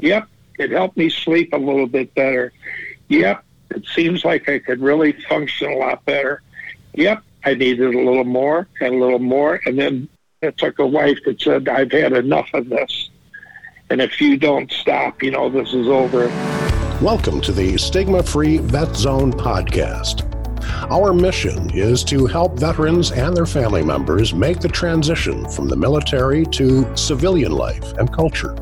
Yep, it helped me sleep a little bit better. Yep, it seems like I could really function a lot better. Yep, I needed a little more and a little more. And then it took a wife that said, I've had enough of this. And if you don't stop, you know, this is over. Welcome to the Stigma Free Vet Zone podcast. Our mission is to help veterans and their family members make the transition from the military to civilian life and culture.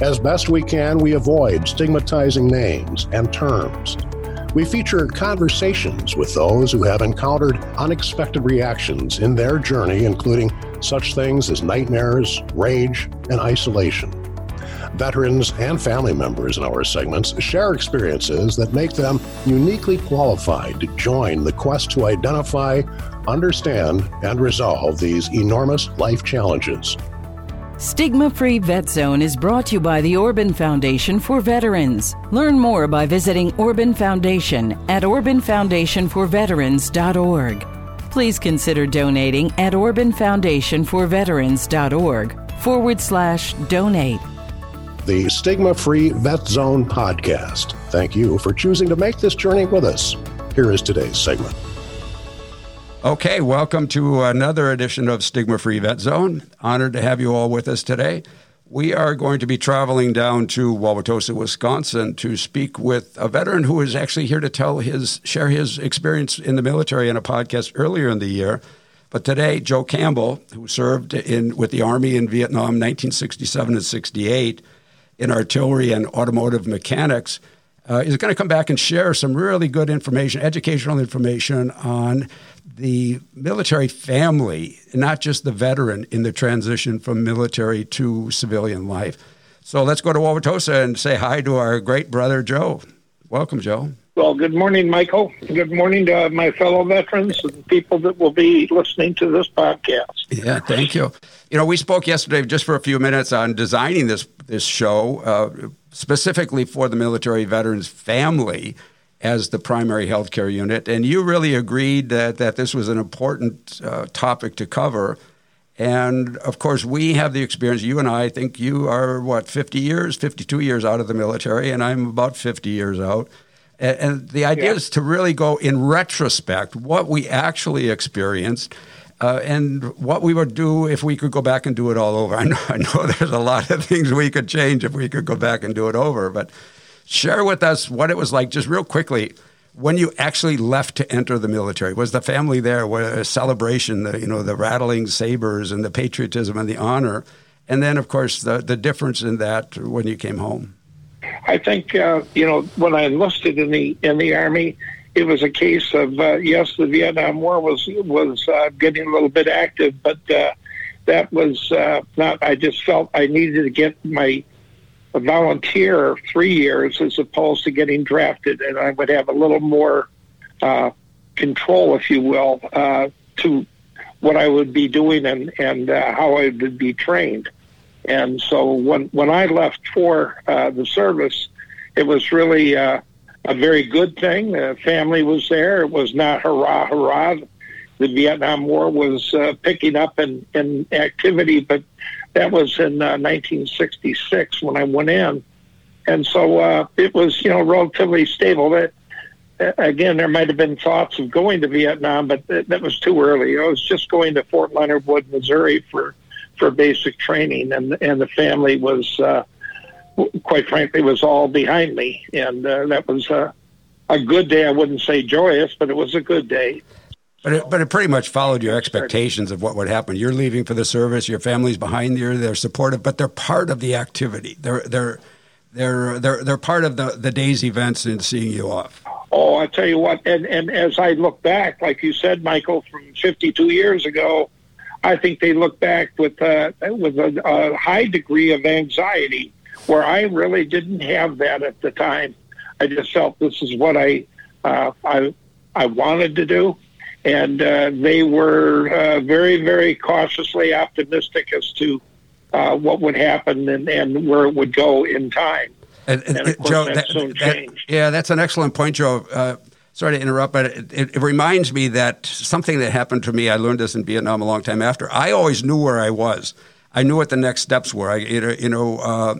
As best we can, we avoid stigmatizing names and terms. We feature conversations with those who have encountered unexpected reactions in their journey, including such things as nightmares, rage, and isolation. Veterans and family members in our segments share experiences that make them uniquely qualified to join the quest to identify, understand, and resolve these enormous life challenges. Stigma Free Vet Zone is brought to you by the Orban Foundation for Veterans. Learn more by visiting Orban Foundation at orbanfoundationforveterans.org. Please consider donating at orbanfoundationforveterans.org forward slash donate the Stigma Free Vet Zone podcast. Thank you for choosing to make this journey with us. Here is today's segment. Okay, welcome to another edition of Stigma Free Vet Zone. Honored to have you all with us today. We are going to be traveling down to Wauwatosa, Wisconsin to speak with a veteran who is actually here to tell his share his experience in the military in a podcast earlier in the year. But today, Joe Campbell, who served in with the Army in Vietnam 1967 and 68, in artillery and automotive mechanics, uh, is going to come back and share some really good information, educational information on the military family, not just the veteran in the transition from military to civilian life. So let's go to Wauwatosa and say hi to our great brother, Joe. Welcome, Joe. Well, good morning, Michael. Good morning to my fellow veterans and people that will be listening to this podcast. Yeah, thank you. You know, we spoke yesterday just for a few minutes on designing this this show uh, specifically for the military veterans family as the primary healthcare unit, and you really agreed that that this was an important uh, topic to cover. And of course, we have the experience. You and I, I think you are what, 50 years, 52 years out of the military, and I'm about 50 years out. And, and the idea yeah. is to really go in retrospect what we actually experienced. Uh, and what we would do if we could go back and do it all over. I know, I know there's a lot of things we could change if we could go back and do it over, but share with us what it was like, just real quickly, when you actually left to enter the military. Was the family there? Was a celebration? The, you know, the rattling sabers and the patriotism and the honor, and then of course the the difference in that when you came home. I think uh, you know when I enlisted in the in the army, it was a case of uh, yes, the Vietnam War was was uh, getting a little bit active, but uh, that was uh, not. I just felt I needed to get my volunteer three years as opposed to getting drafted, and I would have a little more uh, control, if you will, uh, to what I would be doing and and uh, how I would be trained. And so when when I left for uh, the service, it was really uh, a very good thing. The family was there. It was not hurrah hurrah. The Vietnam War was uh, picking up in, in activity, but that was in 1966 uh, when I went in, and so uh, it was you know relatively stable. Again, there might have been thoughts of going to Vietnam, but that was too early. I was just going to Fort Leonard Wood, Missouri for for basic training, and and the family was, uh, quite frankly, was all behind me, and uh, that was a a good day. I wouldn't say joyous, but it was a good day. But it, but it pretty much followed your expectations of what would happen. You're leaving for the service. Your family's behind you. They're supportive, but they're part of the activity. They're they're they're they're they're part of the the day's events and seeing you off. Oh, I tell you what, and and as I look back, like you said, Michael, from 52 years ago, I think they look back with uh, with a, a high degree of anxiety, where I really didn't have that at the time. I just felt this is what I uh, I I wanted to do, and uh, they were uh, very very cautiously optimistic as to uh, what would happen and, and where it would go in time. And, and, and Joe, that, that, yeah, that's an excellent point, Joe. Uh, sorry to interrupt, but it, it, it, reminds me that something that happened to me, I learned this in Vietnam a long time after. I always knew where I was. I knew what the next steps were. I, you know, uh,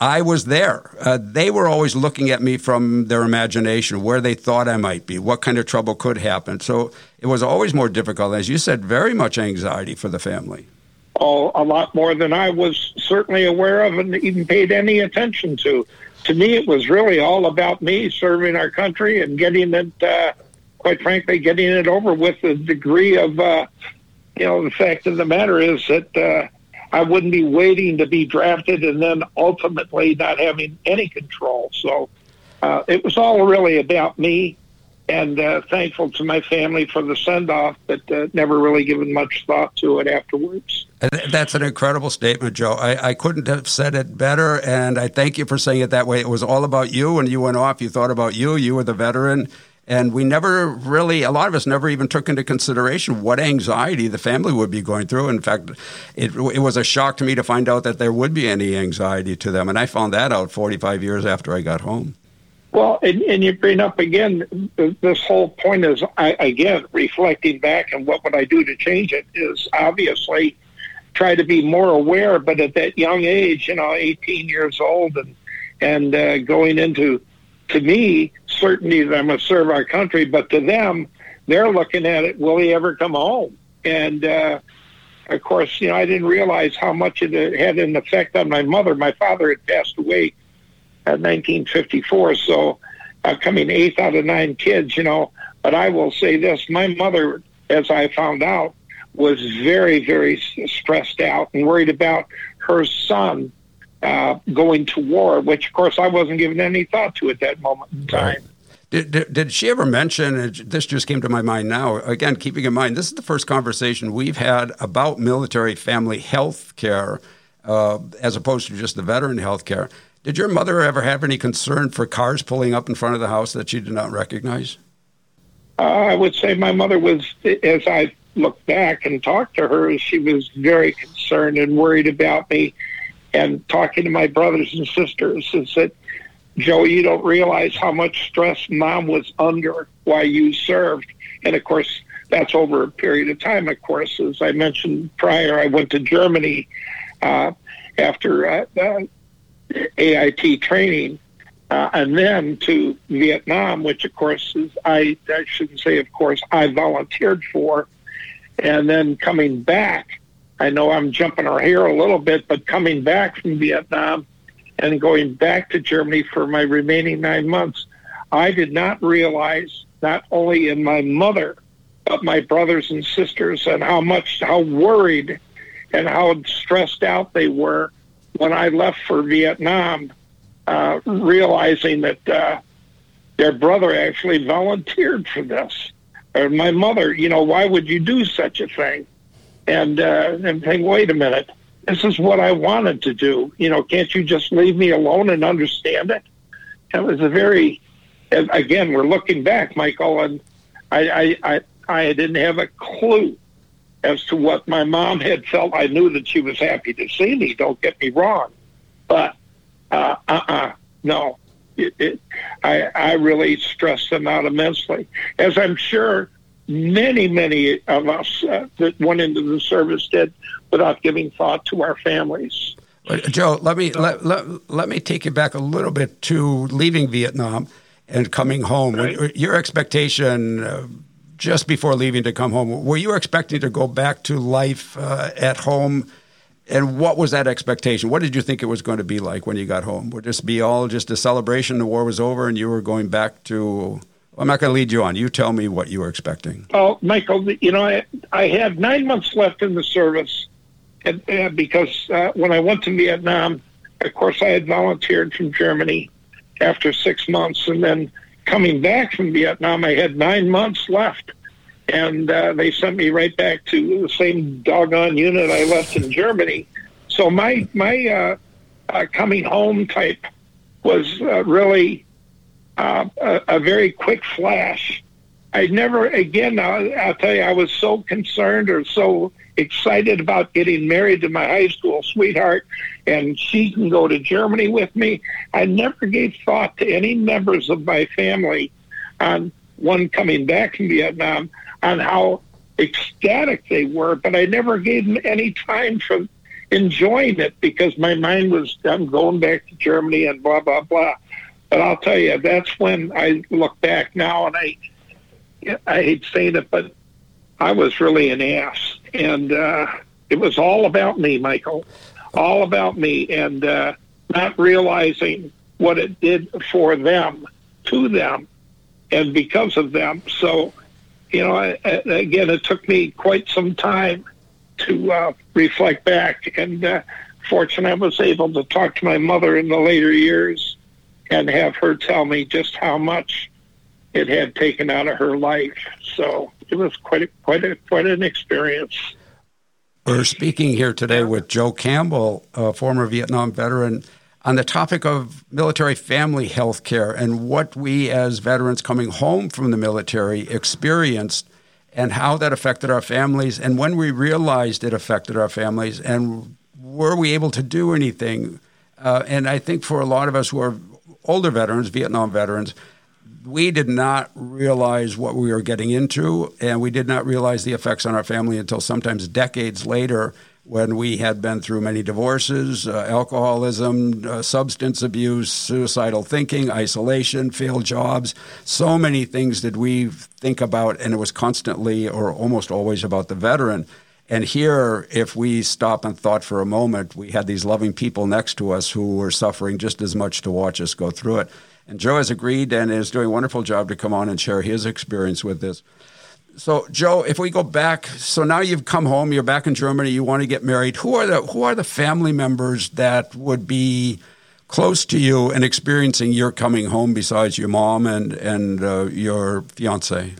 I was there. Uh, they were always looking at me from their imagination, where they thought I might be, what kind of trouble could happen. So it was always more difficult. As you said, very much anxiety for the family. Oh, a lot more than I was certainly aware of and even paid any attention to. To me, it was really all about me serving our country and getting it, uh, quite frankly, getting it over with. The degree of, uh, you know, the fact of the matter is that uh, I wouldn't be waiting to be drafted and then ultimately not having any control. So uh, it was all really about me and uh, thankful to my family for the send off, but uh, never really given much thought to it afterwards. That's an incredible statement, Joe. I, I, couldn't have said it better, and I thank you for saying it that way. It was all about you. When you went off, you thought about you. You were the veteran, and we never really, a lot of us never even took into consideration what anxiety the family would be going through. In fact, it, it was a shock to me to find out that there would be any anxiety to them. And I found that out 45 years after I got home. Well, and, and you bring up again, this whole point is, I, again, reflecting back and what would I do to change it is obviously try to be more aware. But at that young age, you know, 18 years old and, and uh, going into to me, certainty that I'm going to serve our country, but to them, they're looking at it, will he ever come home? And, uh, of course, you know, I didn't realize how much it had an effect on my mother. My father had passed away 1954, so uh, coming eighth out of nine kids, you know. But I will say this: my mother, as I found out, was very, very stressed out and worried about her son uh, going to war, which of course I wasn't giving any thought to at that moment in time. Right. Did, did, did, she ever mention, this just came to my mind now, again, keeping in mind, this is the first conversation we've had about military family health care uh, as opposed to just the veteran health care. Did your mother ever have any concern for cars pulling up in front of the house that she did not recognize? Uh, I would say my mother was, as I look back and talk to her, she was very concerned and worried about me and talking to my brothers and sisters is that Joey, you don't realize how much stress mom was under while you served. And of course, that's over a period of time. Of course, as I mentioned prior, I went to Germany uh, after uh, uh, AIT training, uh, and then to Vietnam, which of course is I, I shouldn't say, of course, I volunteered for, and then coming back I know I'm jumping our hair a little bit, but coming back from Vietnam and going back to Germany for my remaining nine months, I did not realize not only in my mother, but my brothers and sisters and how much, how worried and how stressed out they were when I left for Vietnam, uh, realizing that uh, their brother actually volunteered for this. Or my mother, you know, why would you do such a thing? and uh, and think, wait a minute, this is what I wanted to do. You know, can't you just leave me alone and understand it? It was a very, again, we're looking back, Michael, and I, I, I, I didn't have a clue as to what my mom had felt. I knew that she was happy to see me. Don't get me wrong, but uh, uh-uh, no. It, it, I, I really stressed them out immensely, as I'm sure many, many of us uh, that went into the service did without giving thought to our families. Joe, let me let, let, let me take you back a little bit to leaving Vietnam and coming home. Right. Your expectation uh, just before leaving to come home, were you expecting to go back to life uh, at home? And what was that expectation? What did you think it was going to be like when you got home? Would this be all just a celebration? The war was over, and you were going back to I'm not going to lead you on. You tell me what you were expecting. Oh, Michael, you know, I, I had nine months left in the service and, uh, because uh, when I went to Vietnam, of course, I had volunteered from Germany after six months. And then coming back from Vietnam, I had nine months left. And uh, they sent me right back to the same doggone unit I left in Germany. So my, my uh, uh, coming home type was uh, really uh, a, a, very quick flash. I never, again, I'll, I'll, tell you, I was so concerned or so excited about getting married to my high school sweetheart, and she can go to Germany with me. I never gave thought to any members of my family on one coming back from Vietnam on how ecstatic they were, but I never gave them any time for enjoying it because my mind was I'm going back to Germany and blah blah blah. But I'll tell you, that's when I look back now and I I hate saying it, but I was really an ass, and uh, it was all about me, Michael, all about me, and uh, not realizing what it did for them, to them, and because of them. So, you know, I, I, again, it took me quite some time to uh, reflect back, and uh, fortunately, I was able to talk to my mother in the later years and have her tell me just how much it had taken out of her life. So it was quite a, quite a, quite an experience. We're speaking here today with Joe Campbell, a former Vietnam veteran, on the topic of military family health care and what we as veterans coming home from the military experienced and how that affected our families and when we realized it affected our families and were we able to do anything. Uh, and I think for a lot of us who are older veterans, Vietnam veterans, we did not realize what we were getting into, and we did not realize the effects on our family until sometimes decades later when we had been through many divorces, uh, alcoholism, uh, substance abuse, suicidal thinking, isolation, failed jobs. So many things did we think about, and it was constantly or almost always about the veteran. And here, if we stop and thought for a moment, we had these loving people next to us who were suffering just as much to watch us go through it. And Joe has agreed and is doing a wonderful job to come on and share his experience with this. So, Joe, if we go back, so now you've come home, you're back in Germany, you want to get married. Who are the who are the family members that would be close to you and experiencing your coming home besides your mom and and uh, your fiance?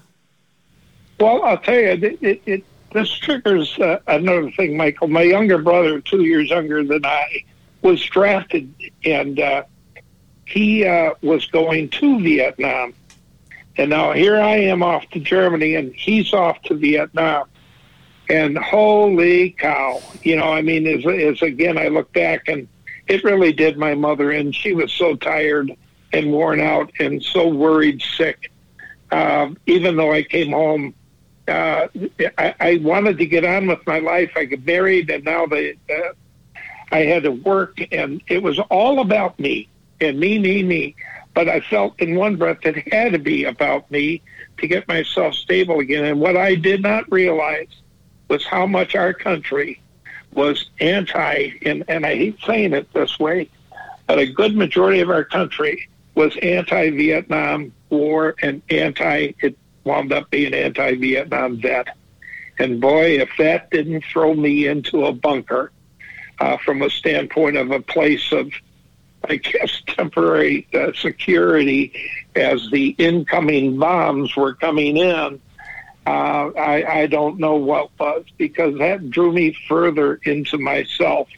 Well, I'll tell you, it, it, it this triggers uh, another thing, Michael. My younger brother, two years younger than I, was drafted, and uh, he uh, was going to Vietnam. And now here I am off to Germany, and he's off to Vietnam. And holy cow, you know, I mean, as, again, I look back and it really did my mother in. She was so tired and worn out and so worried, sick. Uh, even though I came home, uh, I, I wanted to get on with my life. I got married, and now the, uh, I had to work, and it was all about me and me, me, me. But I felt in one breath it had to be about me to get myself stable again. And what I did not realize was how much our country was anti, and, and I hate saying it this way, but a good majority of our country was anti Vietnam War and anti, it wound up being anti Vietnam vet. And boy, if that didn't throw me into a bunker uh, from a standpoint of a place of I guess, temporary uh, security as the incoming bombs were coming in. Uh, I, I don't know what was because that drew me further into myself.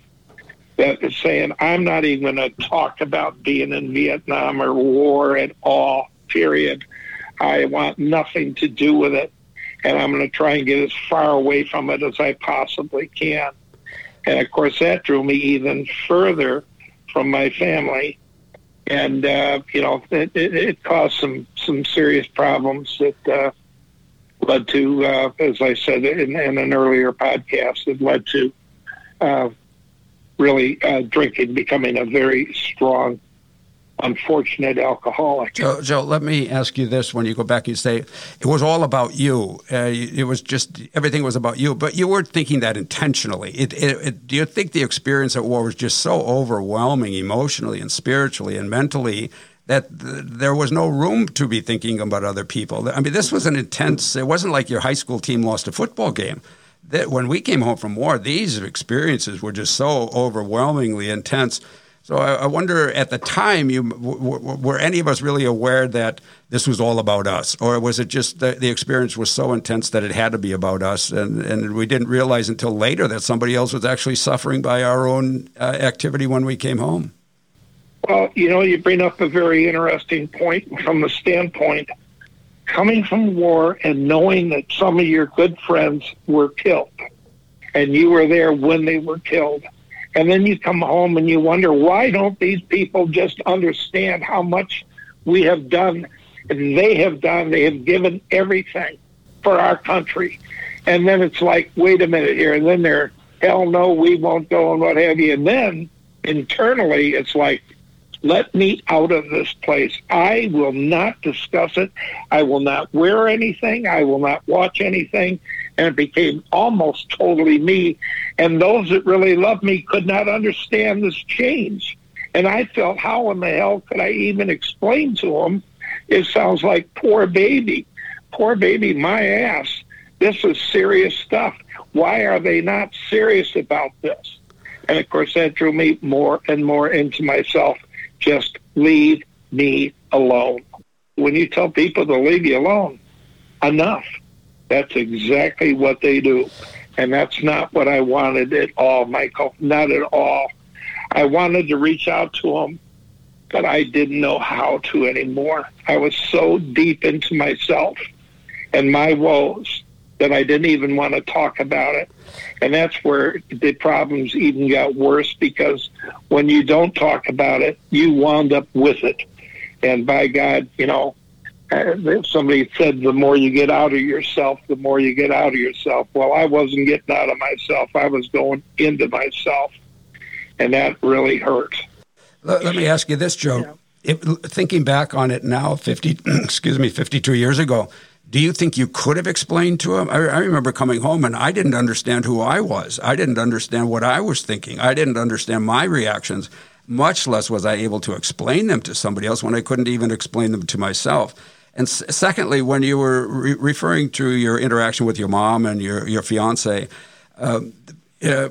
That is saying I'm not even going to talk about being in Vietnam or war at all. Period. I want nothing to do with it, and I'm going to try and get as far away from it as I possibly can. And of course, that drew me even further from my family, and uh, you know it, it, it, caused some some serious problems that uh, led to, uh, as I said in, in, an earlier podcast, it led to uh, really uh, drinking becoming a very strong unfortunate alcoholic. Joe, Joe, let me ask you this: When you go back, you say it was all about you. Uh, it was just everything was about you, but you weren't thinking that intentionally. It, it, it, do you think the experience at war was just so overwhelming, emotionally and spiritually and mentally? That th- there was no room to be thinking about other people. I mean, this was an intense. It wasn't like your high school team lost a football game. That when we came home from war, these experiences were just so overwhelmingly intense so I, I wonder, at the time, you w- w- were any of us really aware that this was all about us, or was it just the, the experience was so intense that it had to be about us, and and we didn't realize until later that somebody else was actually suffering by our own uh, activity when we came home? Well, you know, you bring up a very interesting point from the standpoint coming from war and knowing that some of your good friends were killed, and you were there when they were killed and then you come home and you wonder, why don't these people just understand how much we have done and they have done? They have given everything for our country. And then it's like, wait a minute here. And then they're hell no, we won't go and what have you. And then internally, it's like, let me out of this place. I will not discuss it. I will not wear anything. I will not watch anything. And it became almost totally me. And those that really loved me could not understand this change. And I felt, how in the hell could I even explain to them? It sounds like poor baby. Poor baby, my ass. This is serious stuff. Why are they not serious about this? And of course, that drew me more and more into myself. Just leave me alone. When you tell people to leave you alone, enough. That's exactly what they do. And that's not what I wanted at all, Michael. Not at all. I wanted to reach out to them, but I didn't know how to anymore. I was so deep into myself and my woes that I didn't even want to talk about it. And that's where the problems even got worse because when you don't talk about it, you wound up with it. And by God, you know, somebody said the more you get out of yourself, the more you get out of yourself. Well, I wasn't getting out of myself. I was going into myself. And that really hurt. Let, let me ask you this, Joe. Yeah. If, thinking back on it now, 50, excuse me, 52 years ago, do you think you could have explained to him? I, I, remember coming home and I didn't understand who I was. I didn't understand what I was thinking. I didn't understand my reactions. Much less was I able to explain them to somebody else when I couldn't even explain them to myself. And secondly, when you were re- referring to your interaction with your mom and your your fiance, um, uh,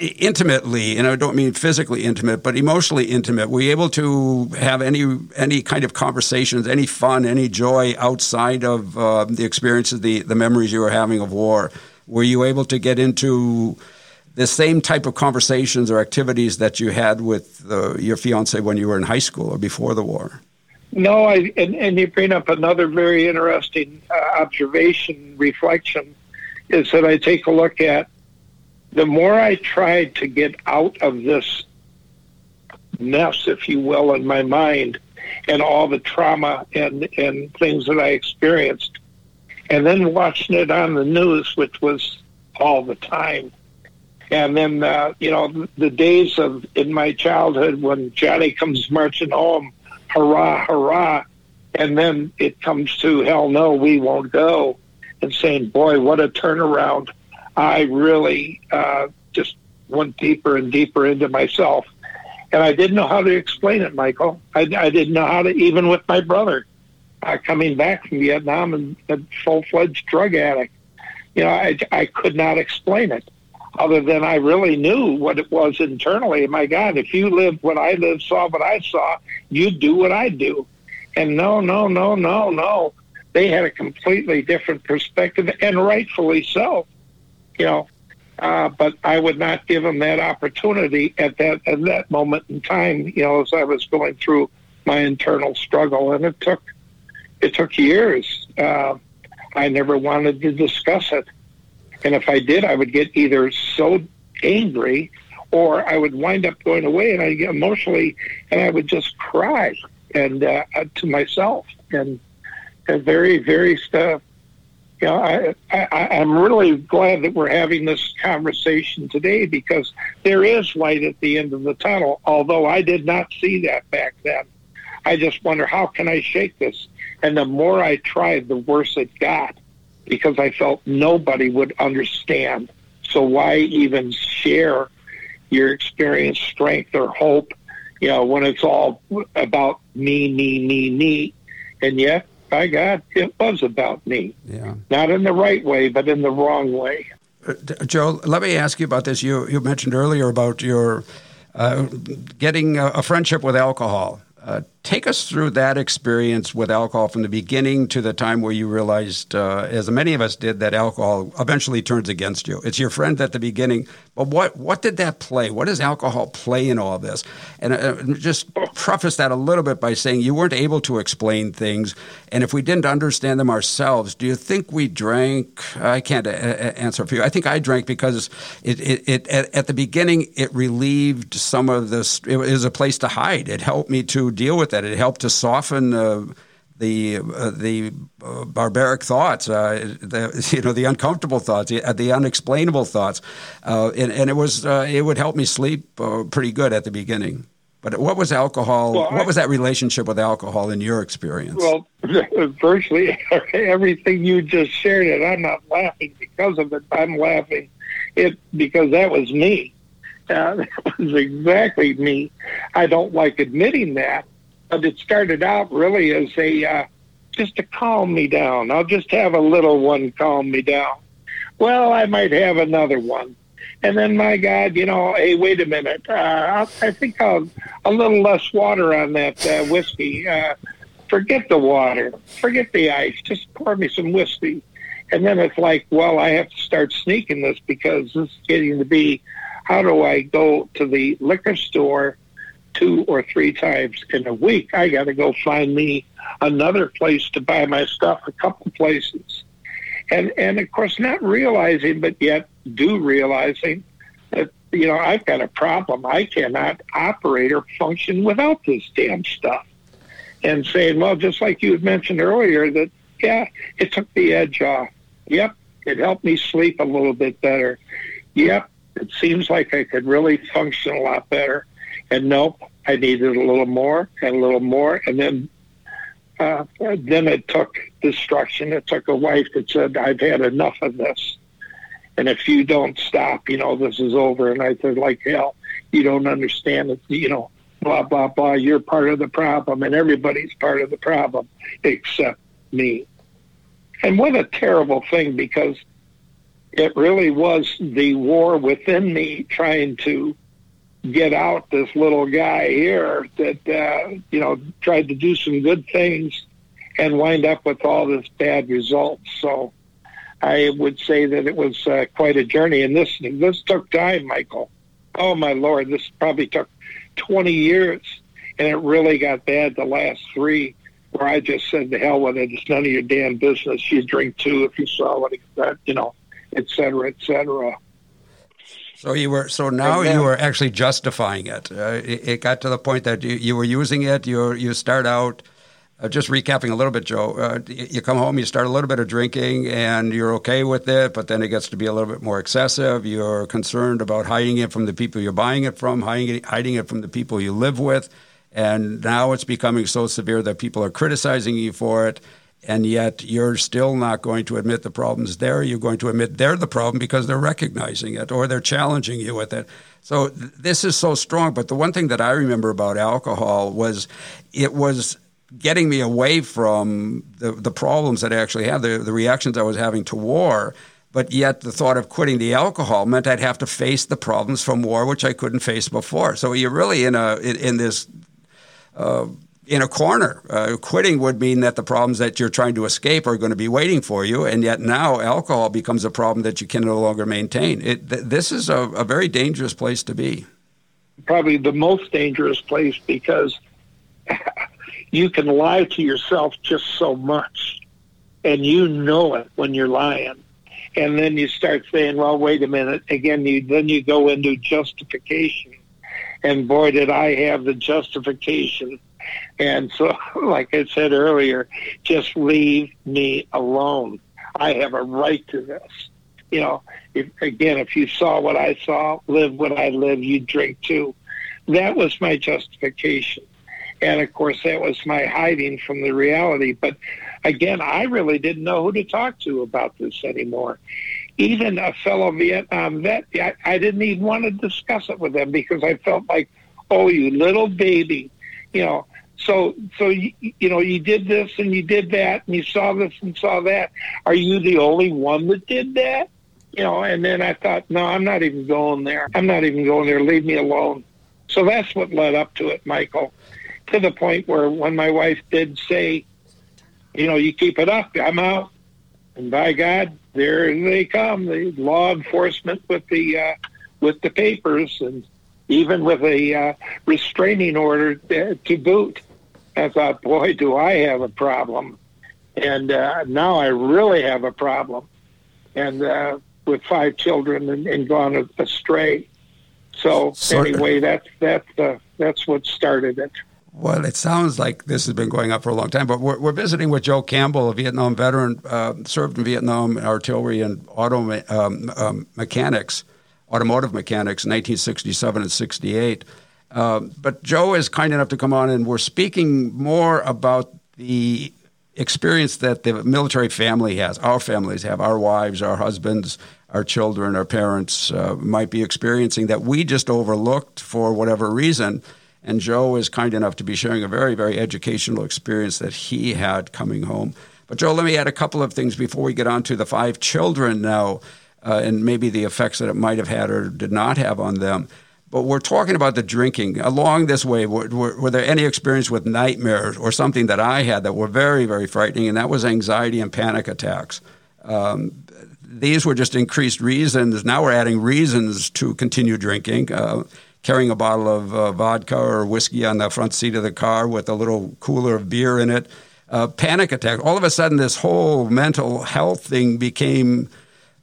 intimately, and I don't mean physically intimate, but emotionally intimate? Were you able to have any any kind of conversations, any fun, any joy outside of uh, the experiences, the the memories you were having of war? Were you able to get into the same type of conversations or activities that you had with uh, your fiance when you were in high school or before the war? No, I and, and you bring up another very interesting uh, observation, reflection, is that I take a look at the more I tried to get out of this mess, if you will, in my mind, and all the trauma and and things that I experienced, and then watching it on the news, which was all the time, and then uh, you know the days of in my childhood when Johnny comes marching home, hurrah, hurrah, and then it comes to hell no, we won't go, and saying, boy, what a turnaround I really uh, just went deeper and deeper into myself. And I didn't know how to explain it, Michael. I, I didn't know how to, even with my brother uh, coming back from Vietnam and a full fledged drug addict. You know, I, I could not explain it other than I really knew what it was internally. My God, if you lived what I lived, saw what I saw, you'd do what I do. And no, no, no, no, no. They had a completely different perspective, and rightfully so you know, uh, but I would not give them that opportunity at that at that moment in time. You know, as I was going through my internal struggle, and it took it took years. Uh, I never wanted to discuss it, and if I did, I would get either so angry, or I would wind up going away, and I get emotionally, and I would just cry and uh, to myself, and, and very very stuff you know, I, I, I'm really glad that we're having this conversation today because there is light at the end of the tunnel, although I did not see that back then. I just wonder how can I shake this? And the more I tried, the worse it got because I felt nobody would understand. So why even share your experience, strength, or hope, you know, when it's all about me, me, me, me? And yet by God, it was about me. Yeah. Not in the right way, but in the wrong way. Uh, Joe, let me ask you about this. You you mentioned earlier about your uh, getting a, a, friendship with alcohol. Uh, take us through that experience with alcohol from the beginning to the time where you realized, uh, as many of us did, that alcohol eventually turns against you. It's your friend at the beginning, but what what did that play? What does alcohol play in all this? And uh, just preface that a little bit by saying you weren't able to explain things, and if we didn't understand them ourselves, do you think we drank? I can't a- uh, uh, answer for you. I think I drank because it, it, it at, at the beginning it relieved some of this. It was a place to hide. It helped me to deal with that. It helped to soften uh, the uh, the uh, barbaric thoughts, uh, the you know the uncomfortable thoughts, the, the unexplainable thoughts, uh, and, and, it was uh, it would help me sleep uh, pretty good at the beginning. But what was alcohol? Well, what was that relationship with alcohol in your experience? Well, virtually everything you just shared, and I'm not laughing because of it. I'm laughing it because that was me. Uh, that was exactly me. I don't like admitting that, but it started out really as a uh, just to calm me down. I'll just have a little one calm me down. Well, I might have another one. And then, my God, you know, hey, wait a minute. Uh, I think I'll a little less water on that uh, whiskey. Uh, forget the water, forget the ice. Just pour me some whiskey. And then it's like, well, I have to start sneaking this because this is getting to be. How do I go to the liquor store two or three times in a week? I got to go find me another place to buy my stuff, a couple places and and of course not realizing, but yet do realizing that you know I've got a problem. I cannot operate or function without this damn stuff. And saying, well, just like you had mentioned earlier, that yeah, it took the edge off. Yep, it helped me sleep a little bit better. Yep, it seems like I could really function a lot better. And nope, I needed a little more and a little more, and then uh, then it took destruction. It took a wife that said, I've had enough of this. And if you don't stop, you know, this is over. And I said, like hell, you don't understand it. You know, blah, blah, blah. You're part of the problem and everybody's part of the problem except me. And what a terrible thing because it really was the war within me trying to get out this little guy here that uh, you know tried to do some good things and wind up with all this bad results. So I would say that it was uh, quite a journey, and this this took time, Michael. Oh my lord, this probably took 20 years, and it really got bad the last three, where I just said, "The hell with it! It's none of your damn business. You drink too if you saw what it, you know, et cetera, et cetera." So you were so now you were actually justifying it. Uh, it. it. got to the point that you, you were using it. You you start out. Uh, just recapping a little bit, Joe. Uh, you come home, you start a little bit of drinking, and you're okay with it, but then it gets to be a little bit more excessive. You're concerned about hiding it from the people you're buying it from, hiding it, hiding it from the people you live with, and now it's becoming so severe that people are criticizing you for it and yet you're still not going to admit the problem's there. You're going to admit they're the problem because they're recognizing it or they're challenging you with it. So th- this is so strong. But the one thing that I remember about alcohol was it was getting me away from the, the problems that I actually had, the, the reactions I was having to war. But yet, the thought of quitting the alcohol meant I'd have to face the problems from war, which I couldn't face before. So you're really in a in, in this uh, in a corner. Uh, quitting would mean that the problems that you're trying to escape are going to be waiting for you, and yet now alcohol becomes a problem that you can no longer maintain. It, th- this is a, a very dangerous place to be. Probably the most dangerous place because you can lie to yourself just so much, and you know it when you're lying. And then you start saying, "Well, wait a minute." Again, you then you go into justification, and boy, did I have the justification and so, like I said earlier, just leave me alone. I have a right to this. You know, if, again, if you saw what I saw, live what I live, you drink too. That was my justification. And of course, that was my hiding from the reality. But again, I really didn't know who to talk to about this anymore. Even a fellow Vietnam vet, I, I didn't even want to discuss it with them because I felt like, oh, you little baby, you know, so, so you, you know, you did this and you did that, and you saw this and saw that. Are you the only one that did that? You know, and then I thought, no, I'm not even going there. I'm not even going there. Leave me alone. So that's what led up to it, Michael, to the point where when my wife did say, you know, you keep it up, I'm out. And by God, there they come, the law enforcement with the uh, with the papers and even with a uh, restraining order to boot. I thought, boy, do I have a problem. And uh, now I really have a problem. And uh, with five children and, and gone astray. So, so anyway, that's that's uh, that's what started it. Well, it sounds like this has been going up for a long time, but we're, we're visiting with Joe Campbell, a Vietnam veteran, uh, served in Vietnam artillery and auto um, um, mechanics, automotive mechanics, in 1967 and 68. Uh, but Joe is kind enough to come on, and we're speaking more about the experience that the military family has, our families have, our wives, our husbands, our children, our parents uh, might be experiencing that we just overlooked for whatever reason. And Joe is kind enough to be sharing a very, very educational experience that he had coming home. But Joe, let me add a couple of things before we get on to the five children now, uh, and maybe the effects that it might have had or did not have on them. But we're talking about the drinking. Along this way, were, were, were, there any experience with nightmares or something that I had that were very, very frightening? And that was anxiety and panic attacks. Um, these were just increased reasons. Now we're adding reasons to continue drinking. Uh, carrying a bottle of uh, vodka or whiskey on the front seat of the car with a little cooler of beer in it. Uh, panic attack. All of a sudden, this whole mental health thing became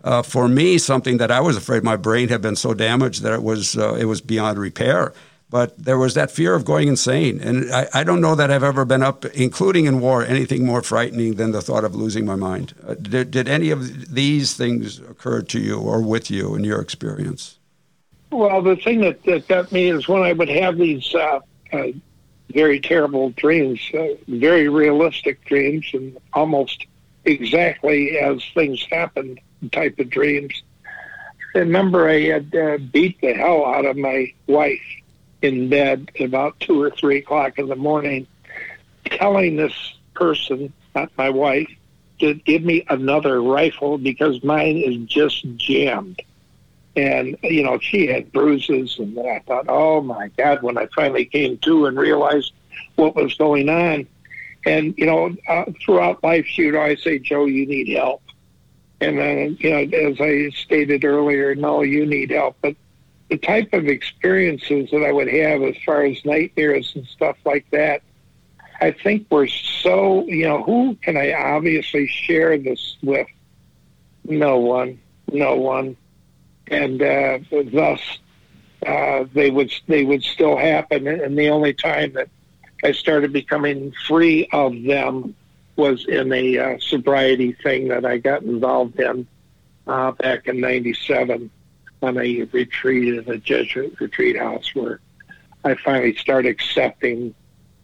uh, for me something that I was afraid my brain had been so damaged that it was uh, it was beyond repair. But there was that fear of going insane, and I, I, don't know that I've ever been up, including in war, anything more frightening than the thought of losing my mind. Uh, did, did any of these things occur to you or with you in your experience? Well, the thing that, that got me is when I would have these uh, uh, very terrible dreams, uh, very realistic dreams, and almost exactly as things happened type of dreams. I remember I had uh, beat the hell out of my wife in bed about two or three o'clock in the morning, telling this person, not my wife, to give me another rifle because mine is just jammed. And, you know, she had bruises, and I thought, oh my God, when I finally came to and realized what was going on. And, you know, uh, throughout life, she would always say, Joe, you need help. And then, you know, as I stated earlier, no, you need help. But the type of experiences that I would have as far as nightmares and stuff like that, I think were so, you know, who can I obviously share this with? No one, no one. And uh, thus, uh, they would they would still happen. And the only time that I started becoming free of them was in a uh, sobriety thing that I got involved in uh, back in '97 on a retreat at a Jesuit retreat house where I finally started accepting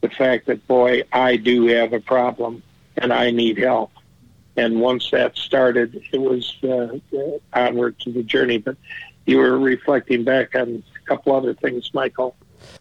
the fact that boy, I do have a problem and I need help. And once that started, it was uh, onward to the journey. But you were reflecting back on a couple other things, Michael.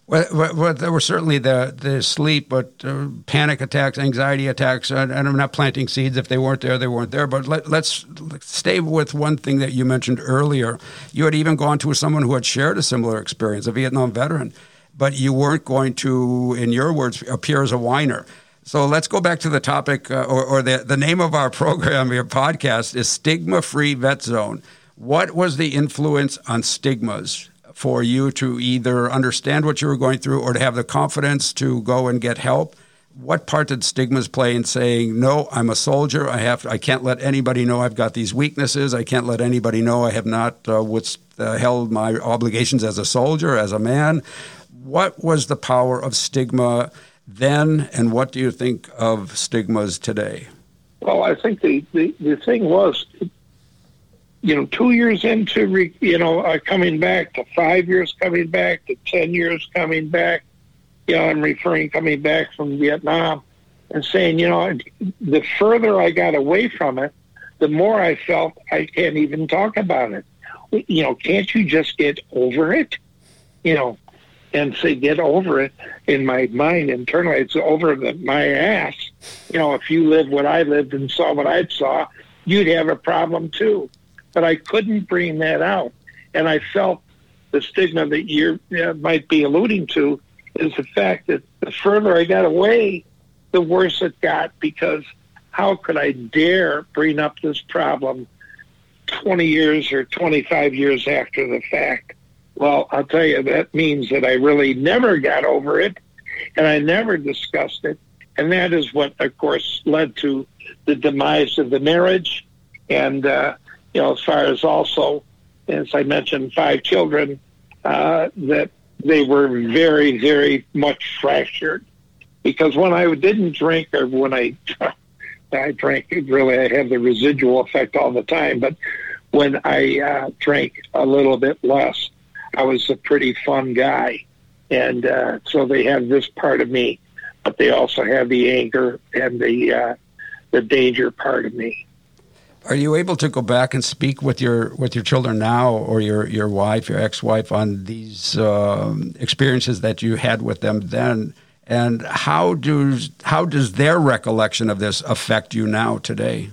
Well, well, there were certainly the the sleep, but uh, panic attacks, anxiety attacks, and, and, I'm not planting seeds. If they weren't there, they weren't there. But let, us stay with one thing that you mentioned earlier. You had even gone to someone who had shared a similar experience, a Vietnam veteran, but you weren't going to, in your words, appear as a whiner. So let's go back to the topic, uh, or, or the, the name of our program, your podcast, is Stigma Free Vet Zone. What was the influence on stigmas for you to either understand what you were going through or to have the confidence to go and get help. What part did stigmas play in saying, no, I'm a soldier. I have, I can't let anybody know I've got these weaknesses. I can't let anybody know I have not uh, withheld my obligations as a soldier, as a man. What was the power of stigma then, and what do you think of stigmas today? Well, I think the, the, the thing was you know, two years into, re, you know, uh, coming back to five years coming back to 10 years coming back, you know, I'm referring coming back from Vietnam and saying, you know, the further I got away from it, the more I felt I can't even talk about it. You know, can't you just get over it? You know, and say get over it in my mind internally. It's over the, my ass. You know, if you lived what I lived and saw what I saw, you'd have a problem too but I couldn't bring that out. And I felt the stigma that you uh, might be alluding to is the fact that the further I got away, the worse it got because how could I dare bring up this problem 20 years or 25 years after the fact? Well, I'll tell you, that means that I really never got over it and I never discussed it. And that is what, of course, led to the demise of the marriage and uh, you know, as far as also, as I mentioned, five children, uh, that they were very, very much fractured. because when I didn't drink or when I I drank, really I have the residual effect all the time. But when I uh, drank a little bit less, I was a pretty fun guy, and uh, so they have this part of me, but they also have the anger and the uh, the danger part of me. Are you able to go back and speak with your with your children now, or your your wife, your ex wife, on these um, experiences that you had with them then? And how does how does their recollection of this affect you now today?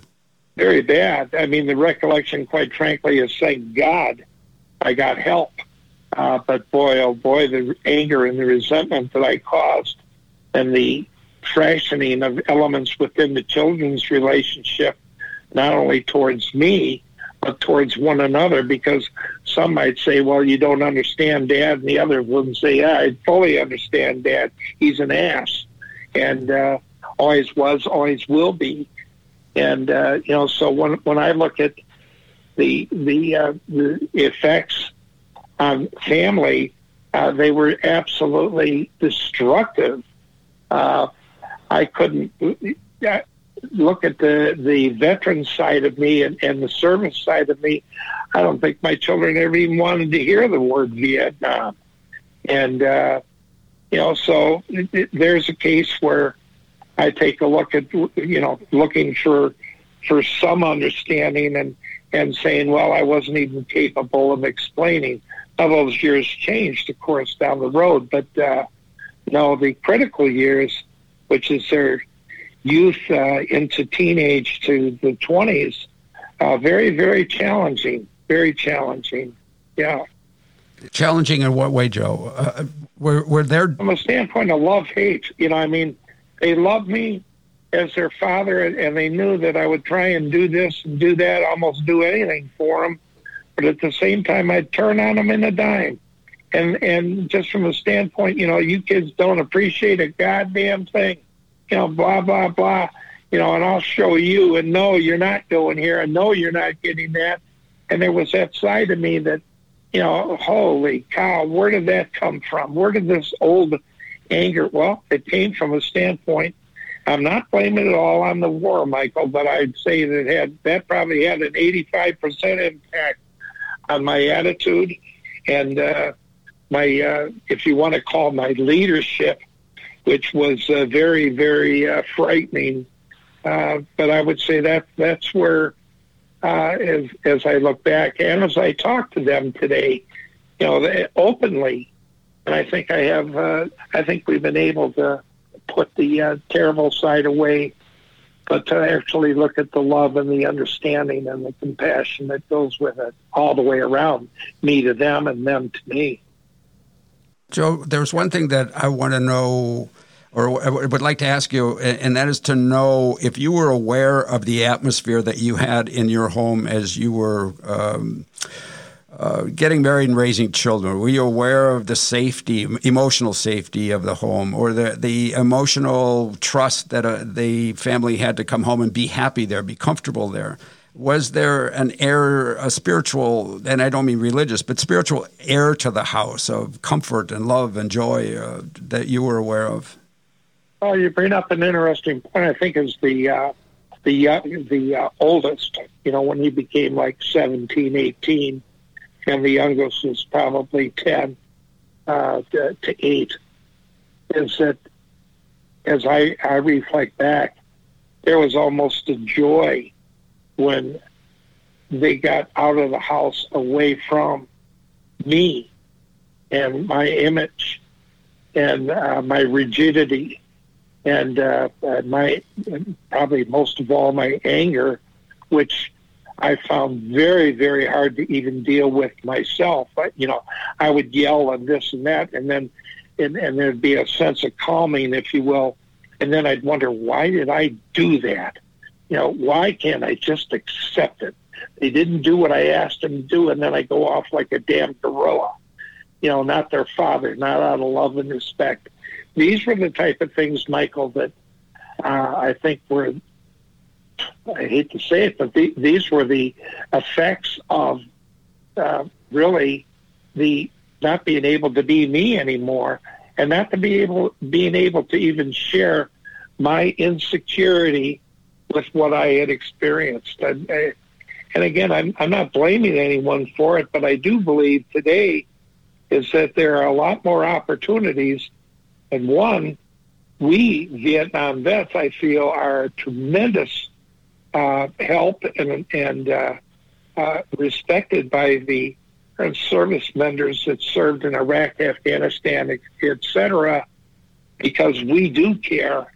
Very bad. I mean, the recollection, quite frankly, is thank God I got help. Uh, but boy, oh boy, the anger and the resentment that I caused, and the fashioning of elements within the children's relationship not only towards me, but towards one another because some might say, well, you don't understand dad, and the other would say, yeah, I fully understand dad. He's an ass. And uh, always was, always will be. And, uh, you know, so when, when I look at the, the, uh, the effects on family, uh, they were absolutely destructive. Uh, I couldn't, uh, look at the the veteran side of me and, and the service side of me, I don't think my children ever even wanted to hear the word Vietnam. And uh, you know, so it, it, there's a case where I take a look at you know looking for for some understanding and and saying, well, I wasn't even capable of explaining. Now those years changed, of course, down the road, but uh, no, the critical years, which is their youth uh, into teenage to the 20s. Uh, very, very challenging. Very challenging. Yeah. Challenging in what way, Joe? Uh, were, were there. From a standpoint of love hate, you know, I mean, they loved me as their father, and they knew that I would try and do this and do that, almost do anything for them. But at the same time, I'd turn on them in a dime. And and just from a standpoint, you know, you kids don't appreciate a goddamn thing you know, blah, blah, blah, you know, and I'll show you and no, you're not going here and no, you're not getting that. And there was that side of me that, you know, holy cow, where did that come from? Where did this old anger? Well, it came from a standpoint. I'm not blaming it all on the war, Michael, but I'd say that had that probably had an 85% impact on my attitude and uh, my, uh, if you want to call my leadership which was uh, very, very uh, frightening. Uh, but I would say that that's where, as as I look back and as I talk to them today, you know, openly, and I think I have, I think we've been able to put the terrible side away, but to actually look at the love and the understanding and the compassion that goes with it all the way around, me to them and them to me. Joe, there's one thing that I want to know or I would like to ask you, and that is to know if you were aware of the atmosphere that you had in your home as you were um, uh, getting married and raising children. Were you aware of the safety, emotional safety of the home, or the the emotional trust that uh, the family had to come home and be happy there, be comfortable there? Was there an air, a spiritual, and I don't mean religious, but spiritual air to the house of comfort and love and joy uh, that you were aware of? Well, you bring up an interesting point. I think is the uh, the uh, the oldest. You know, when he became like 17, 18, and the youngest was probably ten uh, to, to eight. Is that as I I reflect back, there was almost a joy when they got out of the house away from me and my image and uh, my rigidity and uh, my probably most of all my anger, which I found very very hard to even deal with myself. But you know, I would yell and this and that, and then and, and there'd be a sense of calming, if you will, and then I'd wonder why did I do that? You know, why can't I just accept it? They didn't do what I asked them to do, and then I go off like a damn gorilla. You know, not their father, not out of love and respect these were the type of things, Michael, that uh, I think were, I hate to say it, but the, these were the effects of uh, really the not being able to be me anymore and not to be able being able to even share my insecurity with what I had experienced. And, and again, I'm, I'm not blaming anyone for it, but I do believe today is that there are a lot more opportunities. And one, we Vietnam vets, I feel, are tremendous uh, help and, and uh, uh, respected by the service members that served in Iraq, Afghanistan, etc., because we do care.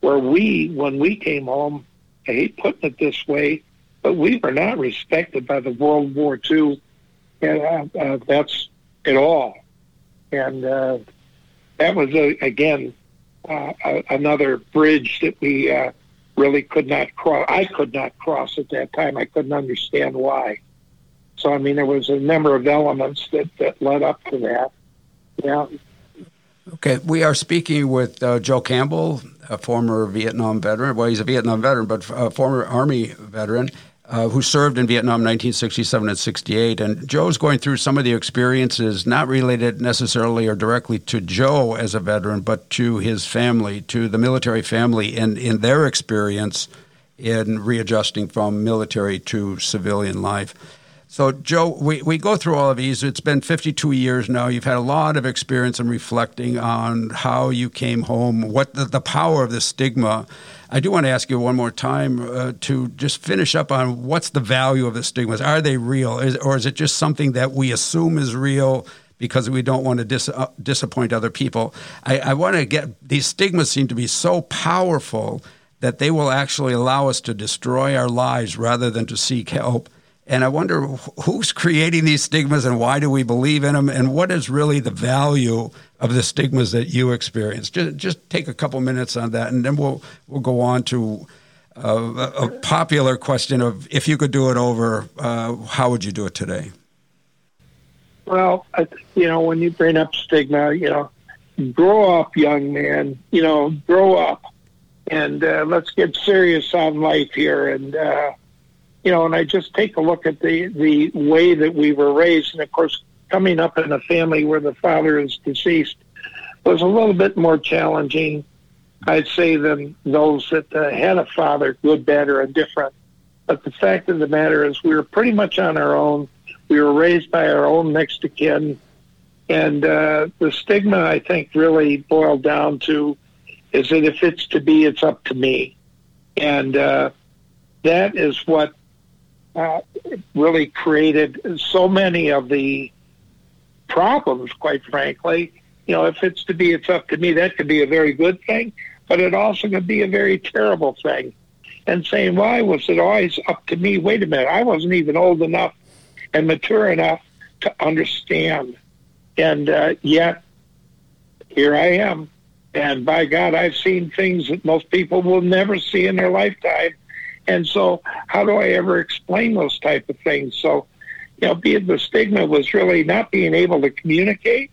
Where we, when we came home, I hate putting it this way, but we were not respected by the World War II and, uh, uh, that's at all. And uh, that was, again, uh, another bridge that we uh, really could not cross. I could not cross at that time. I couldn't understand why. So, I mean, there was a number of elements that, that led up to that. Yeah. Okay, we are speaking with uh, Joe Campbell, a former Vietnam veteran. Well, he's a Vietnam veteran, but a former Army veteran uh, who served in Vietnam 1967 and 68. And Joe's going through some of the experiences not related necessarily or directly to Joe as a veteran, but to his family, to the military family, and in their experience in readjusting from military to civilian life. So, Joe, we, we go through all of these. It's been 52 years now. You've had a lot of experience in reflecting on how you came home, what the, the power of the stigma I do want to ask you one more time uh, to just finish up on what's the value of the stigmas. Are they real, is, or is it just something that we assume is real? Because we don't want to dis- uh, disappoint other people. I, I want to get these stigmas seem to be so powerful that they will actually allow us to destroy our lives rather than to seek help. And I wonder who's creating these stigmas and why do we believe in them and what is really the value of the stigmas that you experience? Just, just take a couple minutes on that and then we'll, we'll go on to uh, a popular question of if you could do it over, uh, how would you do it today? Well, you know, when you bring up stigma, you know, grow up, young man, you know, grow up and uh, let's get serious on life here. And, uh, you know, and I just take a look at the the way that we were raised, and of course, coming up in a family where the father is deceased was a little bit more challenging, I'd say, than those that uh, had a father, good, bad, or indifferent. But the fact of the matter is, we were pretty much on our own. We were raised by our own next of kin, and uh, the stigma, I think, really boiled down to is that if it's to be, it's up to me, and uh, that is what really created so many of the problems, quite frankly. You know, if it's to be, it's up to me. That could be a very good thing, but it also could be a very terrible thing. And saying, why was it always up to me? Wait a minute, I wasn't even old enough and mature enough to understand. And uh, yet, here I am. And by God, I've seen things that most people will never see in their lifetime and so, how do I ever explain those type of things? So, you know, being the stigma was really not being able to communicate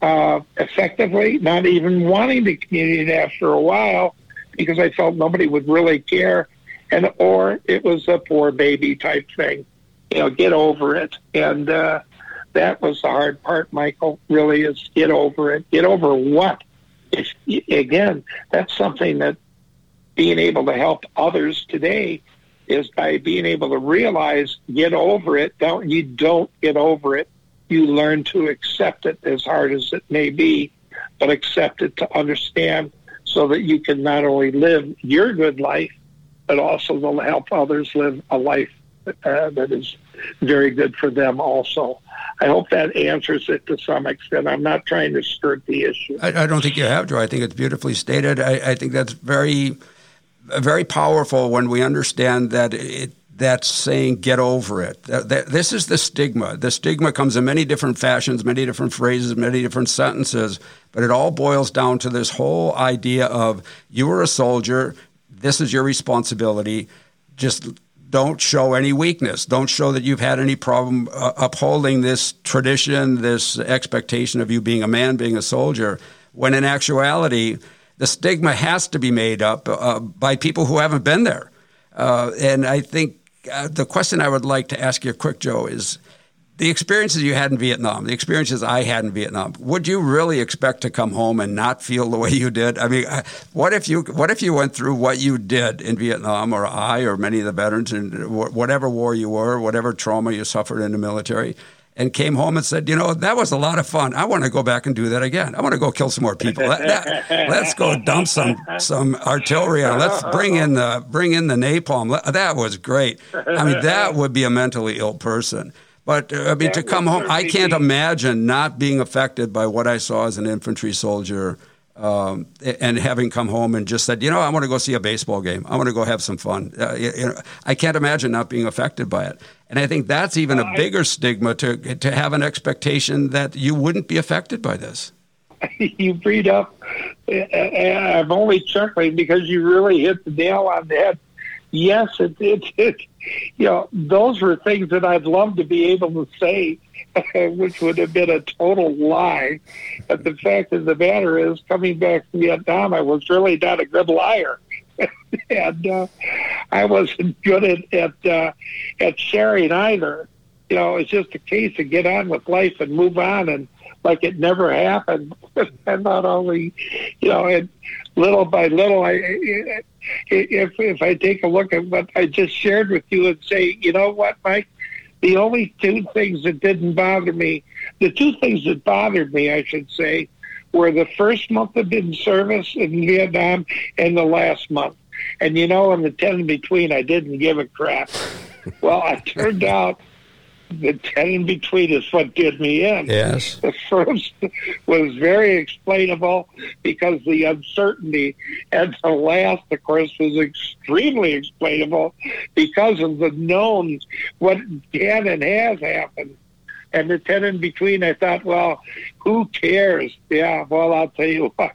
uh, effectively, not even wanting to communicate after a while because I felt nobody would really care, and or it was a poor baby type thing. You know, get over it. And uh, that was the hard part, Michael. Really, is get over it. Get over what? If again, that's something that being able to help others today is by being able to realize, get over it. Don't you don't get over it. You learn to accept it as hard as it may be, but accept it to understand so that you can not only live your good life, but also to help others live a life uh, that is very good for them also. I hope that answers it to some extent. I'm not trying to skirt the issue. I, I don't think you have to. I think it's beautifully stated. I, I think that's very very powerful when we understand that it, that's saying get over it. This is the stigma. The stigma comes in many different fashions, many different phrases, many different sentences, but it all boils down to this whole idea of you are a soldier, this is your responsibility. Just don't show any weakness. Don't show that you've had any problem uh, upholding this tradition, this expectation of you being a man, being a soldier, when in actuality, the stigma has to be made up uh, by people who haven't been there. Uh, and I think uh, the question I would like to ask you quick, Joe, is the experiences you had in Vietnam, the experiences I had in Vietnam, would you really expect to come home and not feel the way you did? I mean, uh, what if you what if you went through what you did in Vietnam, or I, or many of the veterans, in whatever war you were, whatever trauma you suffered in the military? And came home and said, you know, that was a lot of fun. I want to go back and do that again. I want to go kill some more people. That, that, let's go dump some some artillery on. Let's bring in the bring in the napalm. That was great. I mean, that would be a mentally ill person. But uh, I mean, to come home, I can't imagine not being affected by what I saw as an infantry soldier. Um, and having come home and just said, you know, I want to go see a baseball game. I want to go have some fun. Uh, you, you know, I can't imagine not being affected by it. And I think that's even a bigger stigma to to have an expectation that you wouldn't be affected by this. You read up. I'm only chuckling because you really hit the nail on the head. Yes, it, it, it you know, those were things that I'd love to be able to say, which would have been a total lie. But the fact of the matter is, coming back from Vietnam, I was really not a good liar. and uh, I wasn't good at at, uh, at sharing either. You know, it's just a case of get on with life and move on, and like it never happened. and not only, you know, and little by little, I if if I take a look at what I just shared with you and say, you know what, Mike, the only two things that didn't bother me, the two things that bothered me, I should say, were the first month of in service in Vietnam and the last month. And you know, in the ten in between, I didn't give a crap. well, it turned out the ten in between is what did me in. Yes. The first was very explainable because the uncertainty, and the last, of course, was extremely explainable because of the known what can and has happened. And the ten in between, I thought, well, who cares? Yeah, well, I'll tell you what.